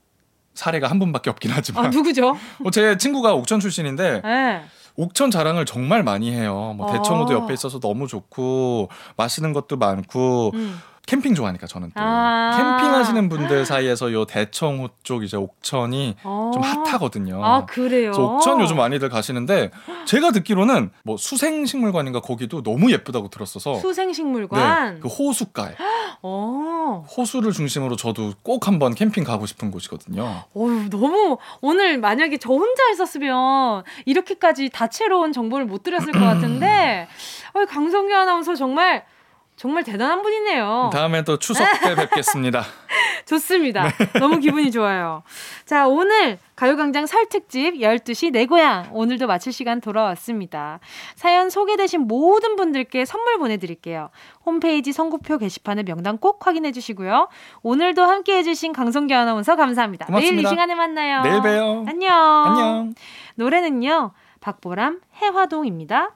사례가 한 분밖에 없긴 하지만 아 누구죠? 어, 제 친구가 옥천 출신인데 네. 옥천 자랑을 정말 많이 해요. 뭐 어. 대청호도 옆에 있어서 너무 좋고 맛있는 것도 많고 음. 캠핑 좋아하니까 저는 또 아. 캠핑하시는 분들 사이에서 요 대청호 쪽 이제 옥천이 어. 좀 핫하거든요. 아 그래요. 그래서 옥천 요즘 많이들 가시는데 제가 듣기로는 뭐 수생식물관인가 거기도 너무 예쁘다고 들었어서 수생식물관. 네, 그 호숫가에 어. 호수를 중심으로 저도 꼭 한번 캠핑 가고 싶은 곳이거든요. 어휴, 너무 오늘 만약에 저 혼자 있었으면 이렇게까지 다채로운 정보를 못 드렸을 것 같은데 어, 강성규 아나운서 정말 정말 대단한 분이네요. 다음에 또 추석 때 뵙겠습니다. 좋습니다. 너무 기분이 좋아요. 자, 오늘 가요광장 설 특집 12시 내 고향. 오늘도 마칠 시간 돌아왔습니다. 사연 소개되신 모든 분들께 선물 보내드릴게요. 홈페이지 선고표 게시판에 명단 꼭 확인해 주시고요. 오늘도 함께 해 주신 강성규 아나운서 감사합니다. 내일 이 고맙습니다. 시간에 만나요. 내일 봬요. 안녕. 안녕. 노래는요. 박보람 해화동입니다.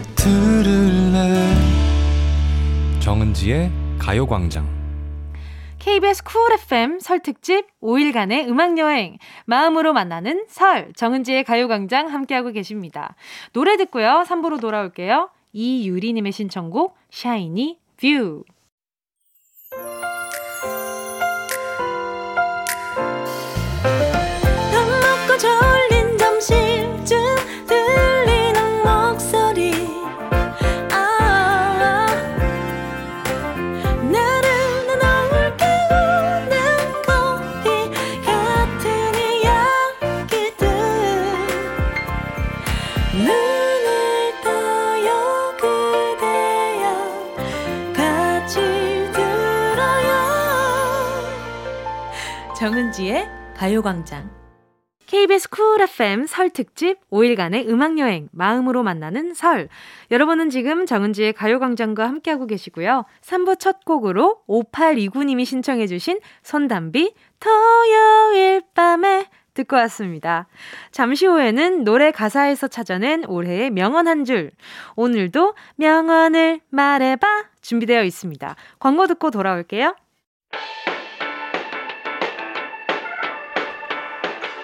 들을래 정은지의 가요광장 KBS Cool FM 설 특집 5일간의 음악 여행 마음으로 만나는 설 정은지의 가요광장 함께하고 계십니다. 노래 듣고요. 3부로 돌아올게요. 이유리님의 신청곡 샤이니 View. 정은지의 가요광장 KBS 쿨 FM 설 특집 5일간의 음악여행 마음으로 만나는 설 여러분은 지금 정은지의 가요광장과 함께하고 계시고요 3부 첫 곡으로 5829님이 신청해 주신 손담비 토요일 밤에 듣고 왔습니다. 잠시 후에는 노래 가사에서 찾아낸 올해의 명언 한 줄. 오늘도 명언을 말해봐 준비되어 있습니다. 광고 듣고 돌아올게요.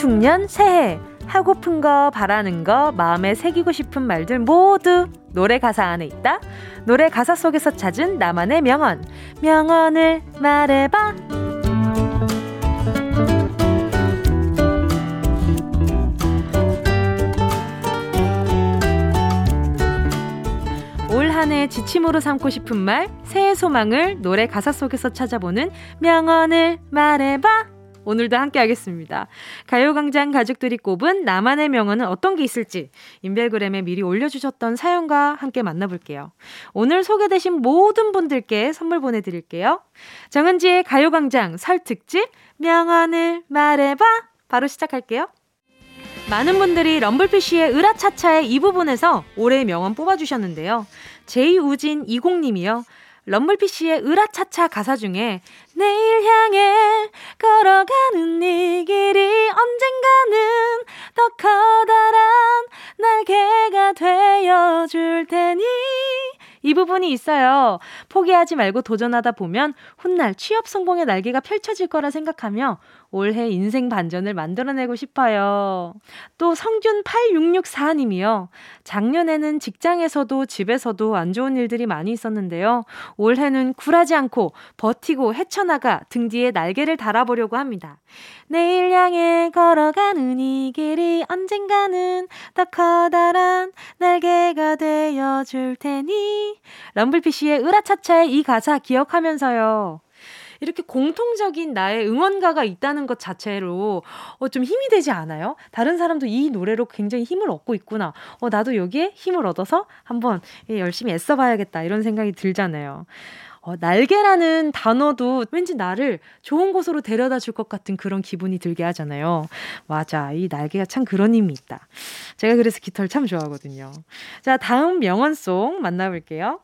신축년 새해 하고픈 거 바라는 거 마음에 새기고 싶은 말들 모두 노래 가사 안에 있다. 노래 가사 속에서 찾은 나만의 명언. 명언을 말해봐. 올 한해 지침으로 삼고 싶은 말, 새해 소망을 노래 가사 속에서 찾아보는 명언을 말해봐. 오늘도 함께 하겠습니다. 가요광장 가족들이 꼽은 나만의 명언은 어떤 게 있을지 인별그램에 미리 올려주셨던 사연과 함께 만나볼게요. 오늘 소개되신 모든 분들께 선물 보내드릴게요. 정은지의 가요광장 설 특집 명언을 말해봐. 바로 시작할게요. 많은 분들이 럼블피쉬의 으라차차의 이 부분에서 올해의 명언 뽑아주셨는데요. 제이우진 20님이요. 럼블피쉬의 으라차차 가사 중에 내일 향해 걸어가는 이 길이 언젠가는 더 커다란 날개가 되어줄 테니 이 부분이 있어요. 포기하지 말고 도전하다 보면 훗날 취업 성공의 날개가 펼쳐질 거라 생각하며 올해 인생 반전을 만들어내고 싶어요. 또 성균 8664님이요. 작년에는 직장에서도 집에서도 안 좋은 일들이 많이 있었는데요. 올해는 굴하지 않고 버티고 헤쳐나가 등 뒤에 날개를 달아보려고 합니다. 내일 향해 걸어가는 이 길이 언젠가는 더 커다란 날개가 되어줄 테니. 럼블피쉬의 으라차차의 이 가사 기억하면서요. 이렇게 공통적인 나의 응원가가 있다는 것 자체로 어, 좀 힘이 되지 않아요? 다른 사람도 이 노래로 굉장히 힘을 얻고 있구나. 어, 나도 여기에 힘을 얻어서 한번 열심히 애써봐야겠다. 이런 생각이 들잖아요. 어, 날개라는 단어도 왠지 나를 좋은 곳으로 데려다 줄 것 같은 그런 기분이 들게 하잖아요. 맞아. 이 날개가 참 그런 힘이 있다. 제가 그래서 깃털 참 좋아하거든요. 자, 다음 명언송 만나볼게요.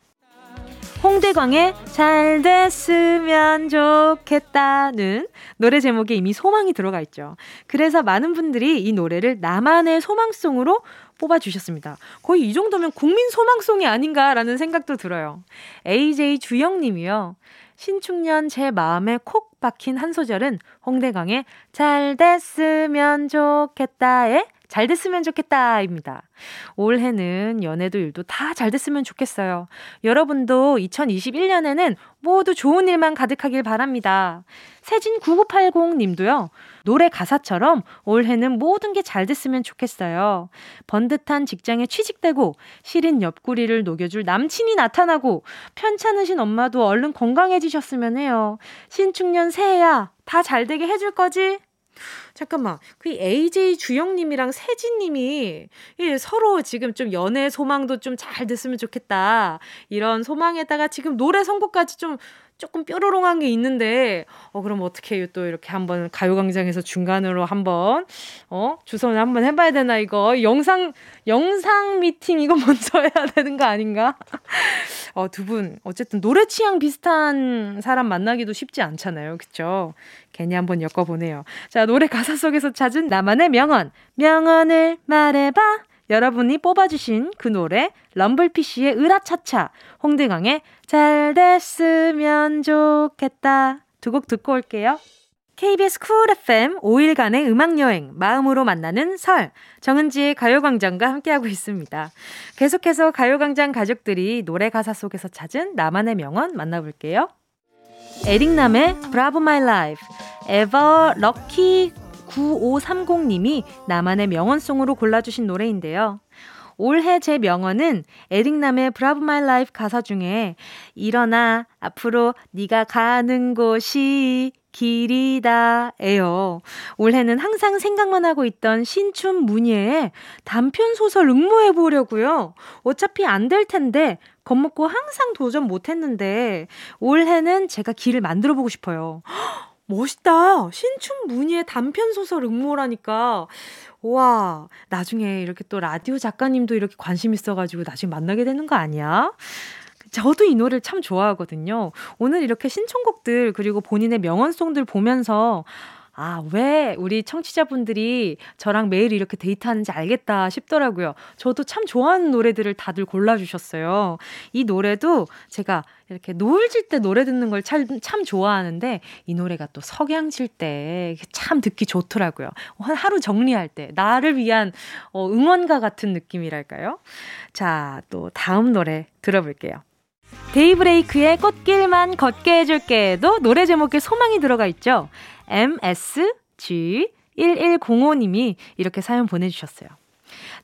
홍대광의 잘 됐으면 좋겠다는 노래 제목에 이미 소망이 들어가 있죠. 그래서 많은 분들이 이 노래를 나만의 소망송으로 뽑아주셨습니다. 거의 이 정도면 국민 소망송이 아닌가라는 생각도 들어요. AJ 주영님이요. 신축년 제 마음에 콕 박힌 한 소절은 홍대광의 잘 됐으면 좋겠다에 잘 됐으면 좋겠다입니다. 올해는 연애도 일도 다 잘 됐으면 좋겠어요. 여러분도 2021년에는 모두 좋은 일만 가득하길 바랍니다. 세진9980 님도요. 노래 가사처럼 올해는 모든 게 잘 됐으면 좋겠어요. 번듯한 직장에 취직되고 시린 옆구리를 녹여줄 남친이 나타나고 편찮으신 엄마도 얼른 건강해지셨으면 해요. 신축년 새해야 다 잘 되게 해줄 거지? 잠깐만. 그 AJ 주영님이랑 세진님이 예, 서로 지금 좀 연애 소망도 좀 잘 됐으면 좋겠다. 이런 소망에다가 지금 노래 선곡까지 좀 조금 뾰로롱한 게 있는데, 어, 그럼 어떻게 해요? 또 이렇게 한번 가요광장에서 중간으로 한번, 어, 주선을 한번 해봐야 되나, 이거. 영상, 영상 미팅 이거 먼저 해야 되는 거 아닌가? 어, 두 분, 어쨌든 노래 취향 비슷한 사람 만나기도 쉽지 않잖아요. 그쵸? 괜히 한번 엮어보네요. 자, 노래 가사 속에서 찾은 나만의 명언. 명언을 말해봐. 여러분이 뽑아주신 그 노래 럼블피쉬의 으라차차 홍대광의 잘 됐으면 좋겠다 두 곡 듣고 올게요. KBS Cool FM 5일간의 음악여행 마음으로 만나는 설 정은지의 가요광장과 함께하고 있습니다. 계속해서 가요광장 가족들이 노래 가사 속에서 찾은 나만의 명언 만나볼게요. 에릭남의 Bravo My Life, Ever Lucky 9530님이 나만의 명언송으로 골라주신 노래인데요. 올해 제 명언은 에릭남의 Bravo My Life 가사 중에 일어나 앞으로 네가 가는 곳이 길이다예요. 올해는 항상 생각만 하고 있던 신춘 문예의 단편 소설 응모해 보려고요. 어차피 안 될 텐데 겁먹고 항상 도전 못 했는데 올해는 제가 길을 만들어 보고 싶어요. 멋있다. 신춘 문예의 단편 소설 응모라니까. 와, 나중에 이렇게 또 라디오 작가님도 이렇게 관심 있어가지고 나중에 만나게 되는 거 아니야? 저도 이 노래를 참 좋아하거든요. 오늘 이렇게 신청곡들 그리고 본인의 명언송들 보면서 아, 왜 우리 청취자분들이 저랑 매일 이렇게 데이트하는지 알겠다 싶더라고요. 저도 참 좋아하는 노래들을 다들 골라주셨어요. 이 노래도 제가 이렇게 노을 질 때 노래 듣는 걸 참, 참 좋아하는데 이 노래가 또 석양 질 때 참 듣기 좋더라고요. 하루 정리할 때 나를 위한 어, 응원가 같은 느낌이랄까요? 자, 또 다음 노래 들어볼게요. 데이브레이크의 꽃길만 걷게 해줄게도 노래 제목에 소망이 들어가 있죠. MSG1105님이 이렇게 사연 보내주셨어요.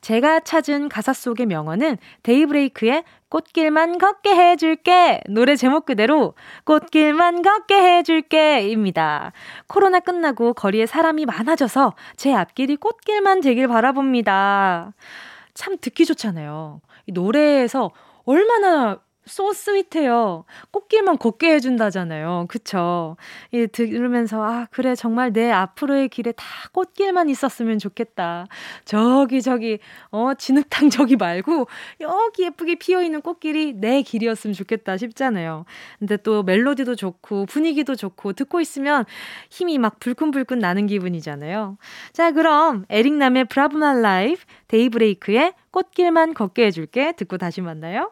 제가 찾은 가사 속의 명언은 데이브레이크의 꽃길만 걷게 해줄게 노래 제목 그대로 꽃길만 걷게 해줄게 입니다. 코로나 끝나고 거리에 사람이 많아져서 제 앞길이 꽃길만 되길 바라봅니다. 참 듣기 좋잖아요. 이 노래에서 얼마나 소 스윗해요. 꽃길만 걷게 해준다잖아요. 그쵸? 이 들으면서, 아, 그래, 정말 내 앞으로의 길에 다 꽃길만 있었으면 좋겠다. 저기, 저기, 어, 진흙탕 저기 말고, 여기 예쁘게 피어있는 꽃길이 내 길이었으면 좋겠다 싶잖아요. 근데 또 멜로디도 좋고, 분위기도 좋고, 듣고 있으면 힘이 막 불끈불끈 나는 기분이잖아요. 자, 그럼, 에릭남의 Bravo My Life, 데이브레이크의 꽃길만 걷게 해줄게. 듣고 다시 만나요.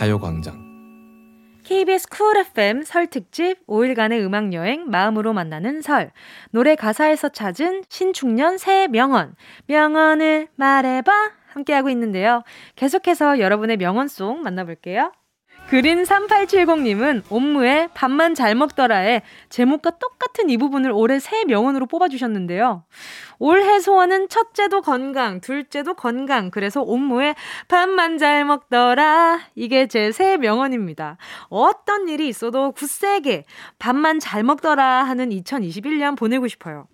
가요광장 KBS Cool FM 설 특집 5일간의 음악 여행 마음으로 만나는 설 노래 가사에서 찾은 신축년 새 명언 명언을 말해봐 함께하고 있는데요. 계속해서 여러분의 명언송 만나볼게요. 그린 3870님은 옴므의 밥만 잘 먹더라에 제목과 똑같은 이 부분을 올해 새 명언으로 뽑아주셨는데요. 올해 소원은 첫째도 건강, 둘째도 건강. 그래서 옴므의 밥만 잘 먹더라. 이게 제 새 명언입니다. 어떤 일이 있어도 굳세게 밥만 잘 먹더라 하는 2021년 보내고 싶어요.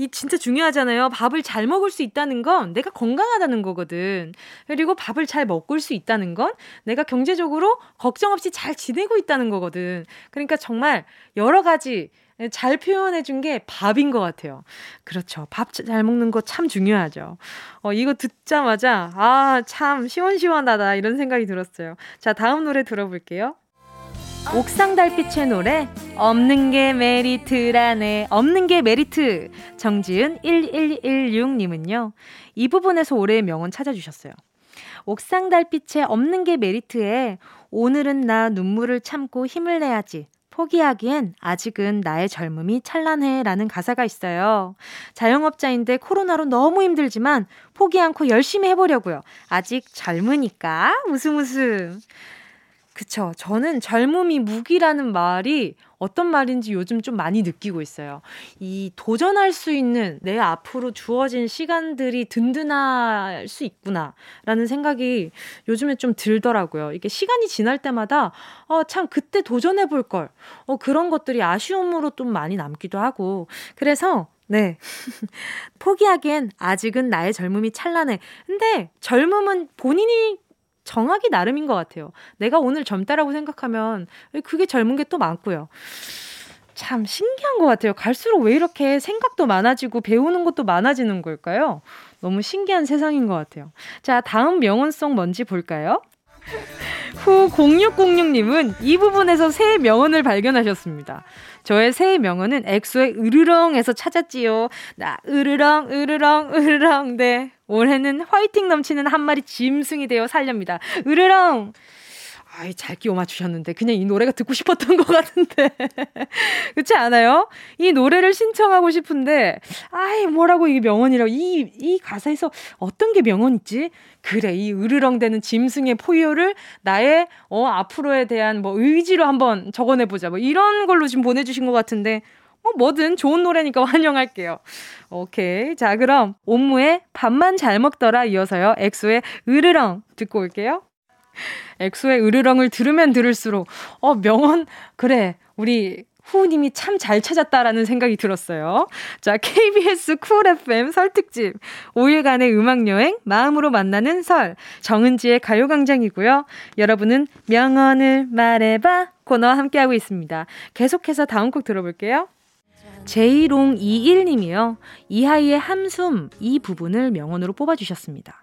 이 진짜 중요하잖아요. 밥을 잘 먹을 수 있다는 건 내가 건강하다는 거거든. 그리고 밥을 잘 먹을 수 있다는 건 내가 경제적으로 걱정 없이 잘 지내고 있다는 거거든. 그러니까 정말 여러 가지 잘 표현해 준 게 밥인 것 같아요. 그렇죠. 밥 잘 먹는 거 참 중요하죠. 어, 이거 듣자마자, 아, 참 시원시원하다. 이런 생각이 들었어요. 자, 다음 노래 들어볼게요. 옥상 달빛의 노래 없는 게 메리트라네 없는 게 메리트 정지은 1116님은요 이 부분에서 올해의 명언 찾아주셨어요 옥상 달빛에 없는 게 메리트에 오늘은 나 눈물을 참고 힘을 내야지 포기하기엔 아직은 나의 젊음이 찬란해 라는 가사가 있어요. 자영업자인데 코로나로 너무 힘들지만 포기 않고 열심히 해보려고요. 아직 젊으니까 웃음 웃음. 그쵸. 저는 젊음이 무기라는 말이 어떤 말인지 요즘 좀 많이 느끼고 있어요. 이 도전할 수 있는 내 앞으로 주어진 시간들이 든든할 수 있구나. 라는 생각이 요즘에 좀 들더라고요. 이게 시간이 지날 때마다, 어, 참, 그때 도전해 볼 걸. 어, 그런 것들이 아쉬움으로 좀 많이 남기도 하고. 그래서 네. 포기하기엔 아직은 나의 젊음이 찬란해. 근데 젊음은 본인이 정하기 나름인 것 같아요. 내가 오늘 젊다라고 생각하면 그게 젊은 게 또 많고요. 참 신기한 것 같아요. 갈수록 왜 이렇게 생각도 많아지고 배우는 것도 많아지는 걸까요? 너무 신기한 세상인 것 같아요. 자, 다음 명언송 뭔지 볼까요? 후 0606님은 이 부분에서 새 명언을 발견하셨습니다. 저의 새 명언은 엑소의 으르렁에서 찾았지요. 나 으르렁 으르렁 으르렁 네 올해는 화이팅 넘치는 한 마리 짐승이 되어 살렵니다. 으르렁 아이, 잘 끼워 맞추셨는데. 그냥 이 노래가 듣고 싶었던 것 같은데. 그렇지 않아요? 이 노래를 신청하고 싶은데, 아이, 뭐라고 이게 명언이라고. 이, 이 가사에서 어떤 게 명언 있지? 그래, 이 으르렁대는 짐승의 포효를 나의, 어, 앞으로에 대한 뭐 의지로 한번 적어내보자. 뭐 이런 걸로 지금 보내주신 것 같은데, 뭐 뭐든 좋은 노래니까 환영할게요. 오케이. 자, 그럼 옴무의 밥만 잘 먹더라 이어서요. 엑소의 으르렁 듣고 올게요. 엑소의 으르렁을 들으면 들을수록 어 명언 그래 우리 후우님이 참 잘 찾았다라는 생각이 들었어요. 자, KBS Cool FM 설 특집 5일간의 음악 여행 마음으로 만나는 설 정은지의 가요광장이고요. 여러분은 명언을 말해봐 코너와 함께하고 있습니다. 계속해서 다음 곡 들어볼게요. 제이롱 21님이요. 이하이의 한숨 이 부분을 명언으로 뽑아주셨습니다.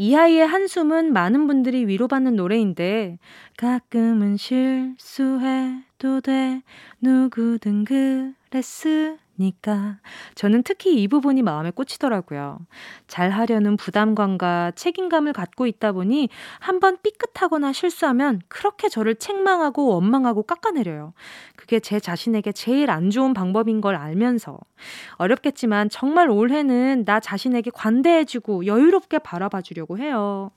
이하이의 한숨은 많은 분들이 위로받는 노래인데 가끔은 실수해도 돼. 누구든 그랬으 니까 저는 특히 이 부분이 마음에 꽂히더라고요. 잘 하려는 부담감과 책임감을 갖고 있다 보니 한번 삐끗하거나 실수하면 그렇게 저를 책망하고 원망하고 깎아내려요. 그게 제 자신에게 제일 안 좋은 방법인 걸 알면서 어렵겠지만 정말 올해는 나 자신에게 관대해지고 여유롭게 바라봐 주려고 해요.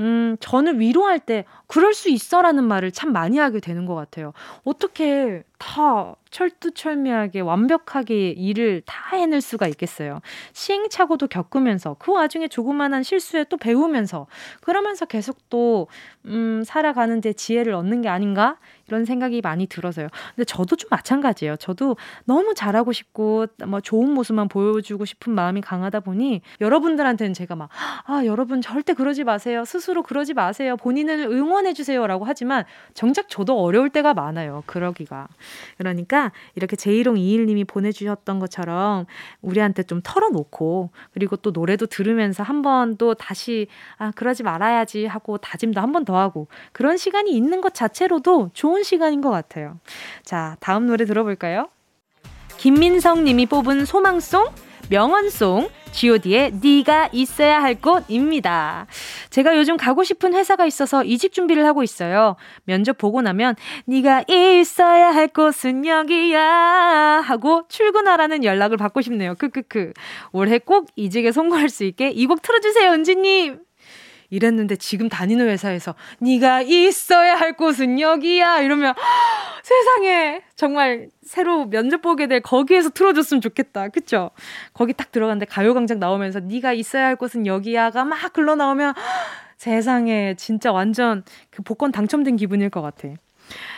음, 저는 위로할 때, 그럴 수 있어 라는 말을 참 많이 하게 되는 것 같아요. 어떻게 다 철두철미하게 완벽하게 일을 다 해낼 수가 있겠어요. 시행착오도 겪으면서 그 와중에 조그만한 실수에 또 배우면서 그러면서 계속 또 음, 살아가는 데 지혜를 얻는 게 아닌가 이런 생각이 많이 들어서요. 근데 저도 좀 마찬가지예요. 저도 너무 잘하고 싶고 뭐 좋은 모습만 보여주고 싶은 마음이 강하다 보니 여러분들한테는 제가 막 아 여러분 절대 그러지 마세요. 스스로 그러지 마세요. 본인을 응원해 주세요라고 하지만 정작 저도 어려울 때가 많아요. 그러기가. 그러니까 이렇게 제이롱 이일님이 보내주셨던 것처럼 우리한테 좀 털어놓고 그리고 또 노래도 들으면서 한 번 또 다시 아 그러지 말아야지 하고 다짐도 한 번 더 하고 그런 시간이 있는 것 자체로도 좋은 시간인 것 같아요. 자 다음 노래 들어볼까요? 김민성 님이 뽑은 소망송 명언송 god의 네가 있어야 할 곳입니다. 제가 요즘 가고 싶은 회사가 있어서 이직 준비를 하고 있어요. 면접 보고 나면 네가 있어야 할 곳은 여기야 하고 출근하라는 연락을 받고 싶네요. 크크크. 올해 꼭 이직에 성공할 수 있게 이 곡 틀어주세요, 은지님. 이랬는데 지금 다니는 회사에서 네가 있어야 할 곳은 여기야 이러면 세상에 정말 새로 면접 보게 될 거기에서 틀어줬으면 좋겠다 그쵸 거기 딱 들어갔는데 가요광장 나오면서 네가 있어야 할 곳은 여기야가 막 글러 나오면 세상에 진짜 완전 그 복권 당첨된 기분일 것 같아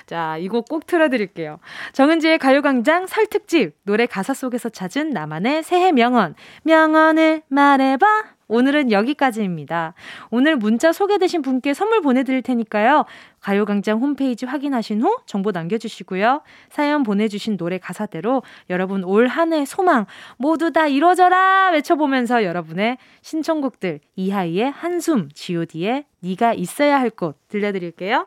자, 이 곡 꼭 틀어드릴게요. 정은지의 가요광장 설특집, 노래 가사 속에서 찾은 나만의 새해 명언. 명언을 말해봐. 오늘은 여기까지입니다. 오늘 문자 소개되신 분께 선물 보내드릴 테니까요. 가요광장 홈페이지 확인하신 후 정보 남겨주시고요. 사연 보내주신 노래 가사대로 여러분 올 한 해 소망 모두 다 이뤄져라 외쳐보면서 여러분의 신청곡들 이하이의 한숨, god의 네가 있어야 할 곳 들려드릴게요.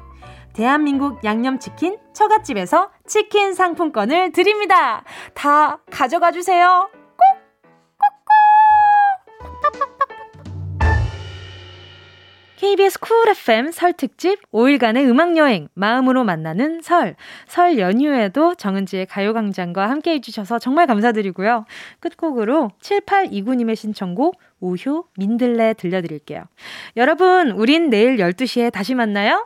대한민국 양념치킨 처갓집에서 치킨 상품권을 드립니다. 다 가져가 주세요. KBS 쿨 FM 설 특집 5일간의 음악 여행 마음으로 만나는 설. 설 연휴에도 정은지의 가요광장과 함께 해주셔서 정말 감사드리고요. 끝곡으로 7829님의 신청곡 우효 민들레 들려드릴게요. 여러분, 우린 내일 12시에 다시 만나요.